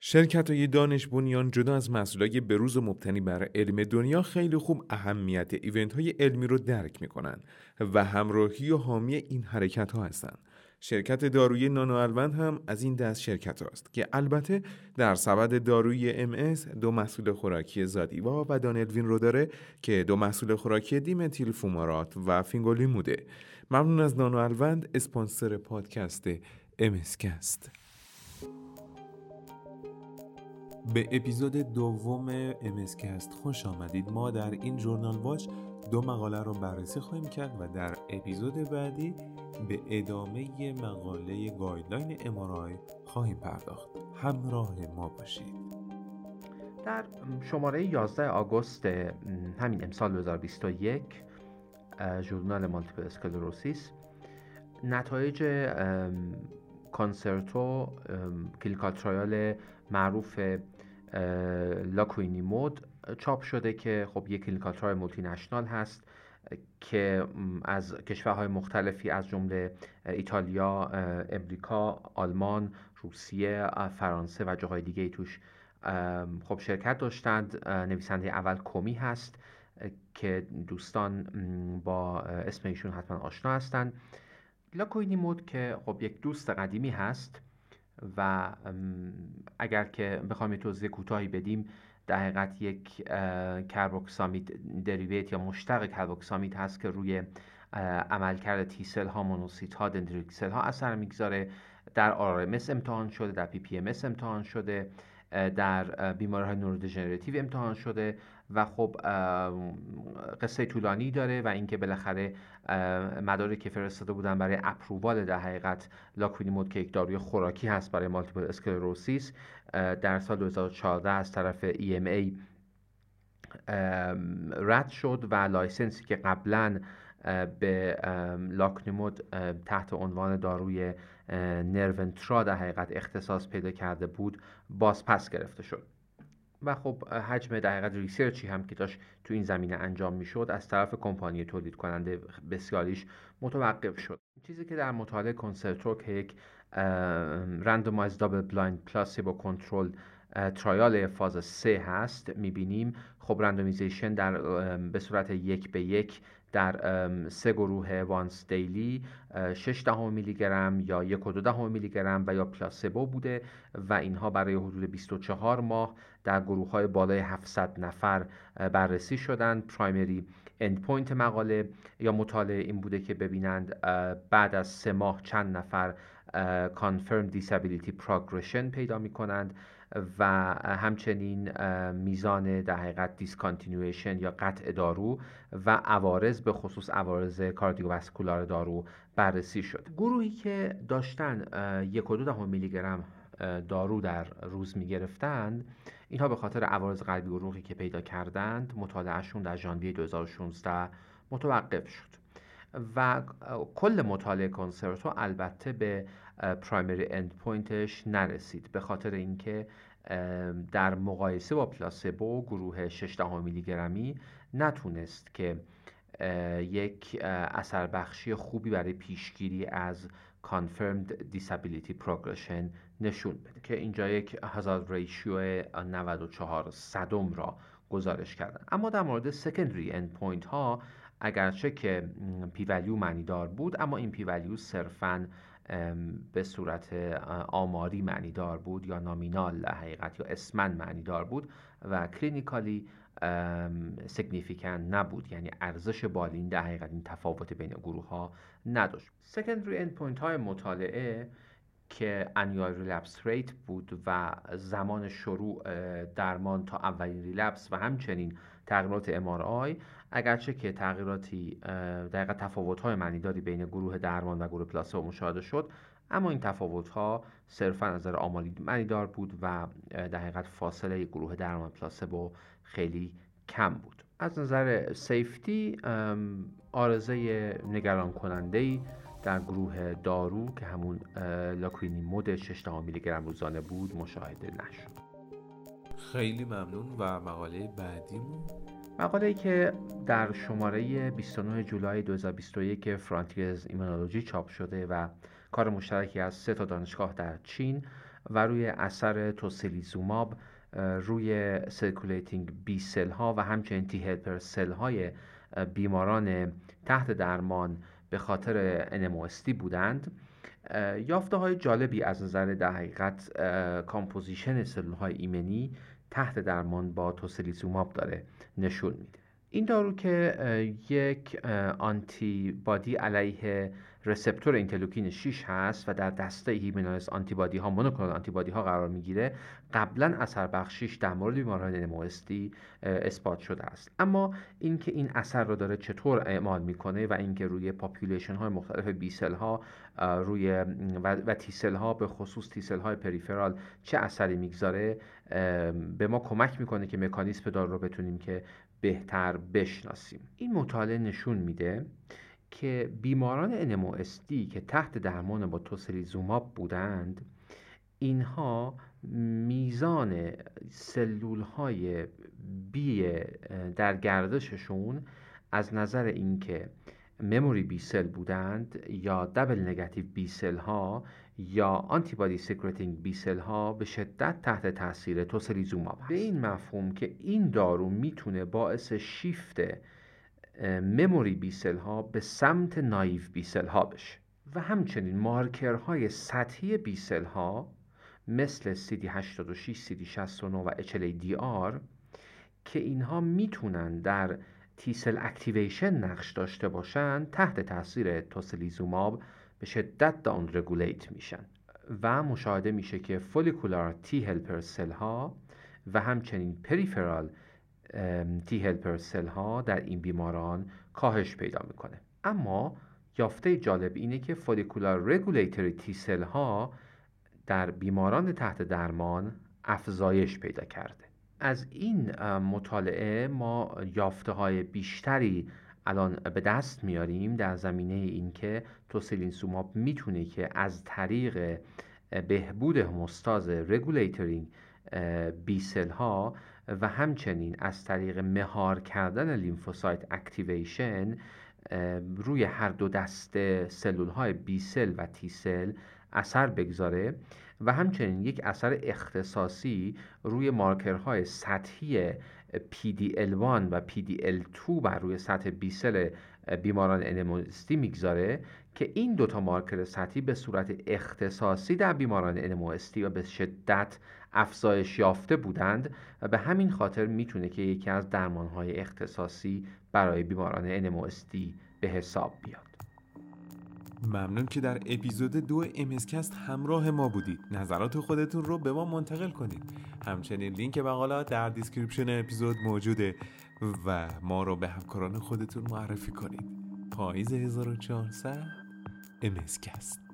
شرکت های دانش بنیان جدا از مسئولای بروز و مبتنی بر علم دنیا خیلی خوب اهمیت ایونت های علمی رو درک می‌کنن و همراهی و حامی این حرکت ها هستند. شرکت دارویی نانو هم از این دست شرکت است که البته در سبد دارویی ام دو محصول خوراکی زادیوا و دانلوین رو داره که دو محصول خوراکی دیمتیل فومارات و فینگولیموده ممنون از نانو الوند اسپانسر پادکست امسکست به اپیزود دوم امسکست خوش آمدید. ما در این journal watch دو مقاله رو بررسی خواهیم کرد و در اپیزود بعدی به ادامه مقاله guideline MRI خواهیم پرداخت. همراه ما باشید. در شماره 11 آگوست همین امسال 2021 ژورنال Multiple Sclerosis نتایج CONCERTO clinical trial معروف laquinimod چاپ شده که خب یک clinical trial multinational هست که از کشورهای مختلفی از جمله ایتالیا، امریکا، آلمان، روسیه، فرانسه و جاهای دیگه توش خب شرکت داشتند. نویسنده اول کومی هست که دوستان با اسم ایشون حتما آشنا هستند laquinimod که خب یک دوست قدیمی هست و اگر که بخوایم توضیح کوتاهی بدیم در حقیقت یک carboxamide derivative یا مشتق carboxamide هست که روی عملکرد T cell ها monocyte ها dendritic cell ها اثر می‌گذاره. در RRMS امتحان شده در PPMS امتحان شده. در بیماری های neurodegenerative امتحان شده و خب قصه طولانی داره و اینکه بالاخره مدارکی که فرستاده بودن برای approval در حقیقت laquinimod که یک داروی خوراکی هست برای multiple sclerosis در سال 2014 از طرف EMA رد شد و license ی که قبلا به laquinimod تحت عنوان داروی Nerventra در حقیقت اختصاص پیدا کرده بود باز پس گرفته شد. و خب حجم در حقیقت research ی هم که داشت تو این زمینه انجام می‌شد از طرف کمپانی تولید کننده بسیاریش متوقف شد. چیزی که در مطالعه CONCERTO که یک randomized double blind placebo controlled trial فاز 3 هست. می‌بینیم خب randomization در به صورت یک به یک در سه گروه once daily 6 دهم میلی گرم یا یک و دو دهم میلی گرم و یا placebo بوده و اینها برای حدود 24 ماه در گروه های بالای 700 نفر بررسی شدند. primary endpoint مقاله یا مطالعه این بوده که ببینند بعد از سه ماه چند نفر confirmed disability progression پیدا می کنند و همچنین میزان در حقیقت discontinuation یا قطع دارو و عوارض به خصوص عوارض کاردیوواسکولار دارو بررسی شد. گروهی که داشتن یک و دو میلی گرم دارو در روز می گرفتند اینها به خاطر عوارض قلبی و روحی که پیدا کردند مطالعهشون در ژانویه 2016 متوقف شد. و کل مطالعه کنسرتو البته به پرایمری اند پوینتش نرسید. به خاطر اینکه در مقایسه با پلاسبو گروه 6 میلی گرمی نتونست که یک اثر بخشی خوبی برای پیشگیری از confirmed disability progression نشون بده که اینجا یک هزار ریشیو 94 صدم را گزارش کردن. اما در مورد secondary endpoint ها اگرچه که پی ولیو معنی دار بود اما این پی ولیو صرفا به صورت آماری معنی دار بود یا nominal حقیقت یا اسماً معنی دار بود و clinically significant نبود. یعنی ارزش بالینی در حقیقت این تفاوت بین گروه ها نداشت. secondary end های مطالعه که annual relapse rate بود و زمان شروع درمان تا اولین ریلپس و همچنین تغییرات آی اگرچه که تغییراتی دقیقا تفاوت های معنیداری بین گروه درمان و گروه پلاسبو مشاهده شد اما این تفاوت ها صرفا از نظر آمالی معنیدار بود و در حقیقت فاصله گروه درمان پلاسبو خیلی کم بود. از نظر سیفتی آرزه نگران کننده ای در گروه دارو که همون لاکوینی مود 6 میلی گرم روزانه بود مشاهده نشد. خیلی ممنون و مقاله بعدیمون. مقاله ای که در شماره 29 جولای 2021 Frontiers Immunology چاپ شده و کار مشترکی از سه تا دانشگاه در چین و روی اثر tocilizumab روی circulating B cell ها و همچنین T helper cell های بیماران تحت درمان به خاطر NMOSD بودند. یافته های جالبی از نظر در حقیقت composition سلول های ایمنی تحت درمان با tocilizumab داره نشون میده. این دارو که یک آنتی بادی علیه receptor اینترلوکین 6 هست و در دسته humanized antibody ها monoclonal antibody ها قرار می‌گیره. قبلا اثر بخشیش در مورد بیماران NMOSD اثبات شده است. اما اینکه این اثر رو داره چطور اعمال می‌کنه و اینکه روی population های مختلف B cell ها روی و, و T cell ها به خصوص T cell های peripheral چه اثری می‌گذاره به ما کمک می‌کنه که مکانیسم دارو رو بتونیم که بهتر بشناسیم. این مطالعه نشون میده که بیماران NMOSD که تحت درمان با توسلیزوماب بودند اینها میزان سلول های بی در گردششون از نظر اینکه مموری بی سل بودند یا دبل نگاتیو بی سل ها یا antibody secreting B cell ها به شدت تحت تاثیر tocilizumab به این مفهوم که این دارو می‌تونه باعث shift memory B cell ها به سمت naive B cell ها بشه. و همچنین مارکرهای سطحی B cell ها مثل CD86, CD69 و HLA-DR که اینها می‌تونن در T cell activation نقش داشته باشن تحت تاثیر tocilizumab به شدت داون رگولیت میشن. و مشاهده میشه که فولیکولار تی هلپر سل ها و همچنین پریفرال تی هلپر سل ها در این بیماران کاهش پیدا می‌کنه. اما یافته جالب اینه که فولیکولار رگولیتری تی سل ها در بیماران تحت درمان افزایش پیدا کرده. از این مطالعه ما یافته های بیشتری الان به دست میاریم در زمینه اینکه tocilizumab می‌تونه که از طریق بهبود هموستاز regulatory B cell ها و همچنین از طریق مهار کردن lymphocyte activation روی هر دو دسته سلول های B cell و T cell اثر بگذاره و همچنین یک اثر اختصاصی روی مارکرهای سطحی PDL1 و PDL2 بر روی سطح بی سل بیماران انموستی می‌گذاره که این دوتا مارکر سطحی به صورت اختصاصی در بیماران انموستی و به شدت افزایش یافته بودند و به همین خاطر می‌تونه که یکی از درمانهای اختصاصی برای بیماران NMOSD به حساب بیاد. ممنون که در اپیزود دو امسکست همراه ما بودید. نظرات خودتون رو به ما منتقل کنید. همچنین لینک مقالات در description اپیزود موجوده و ما رو به همکاران خودتون معرفی کنید. پاییز 1400 MScast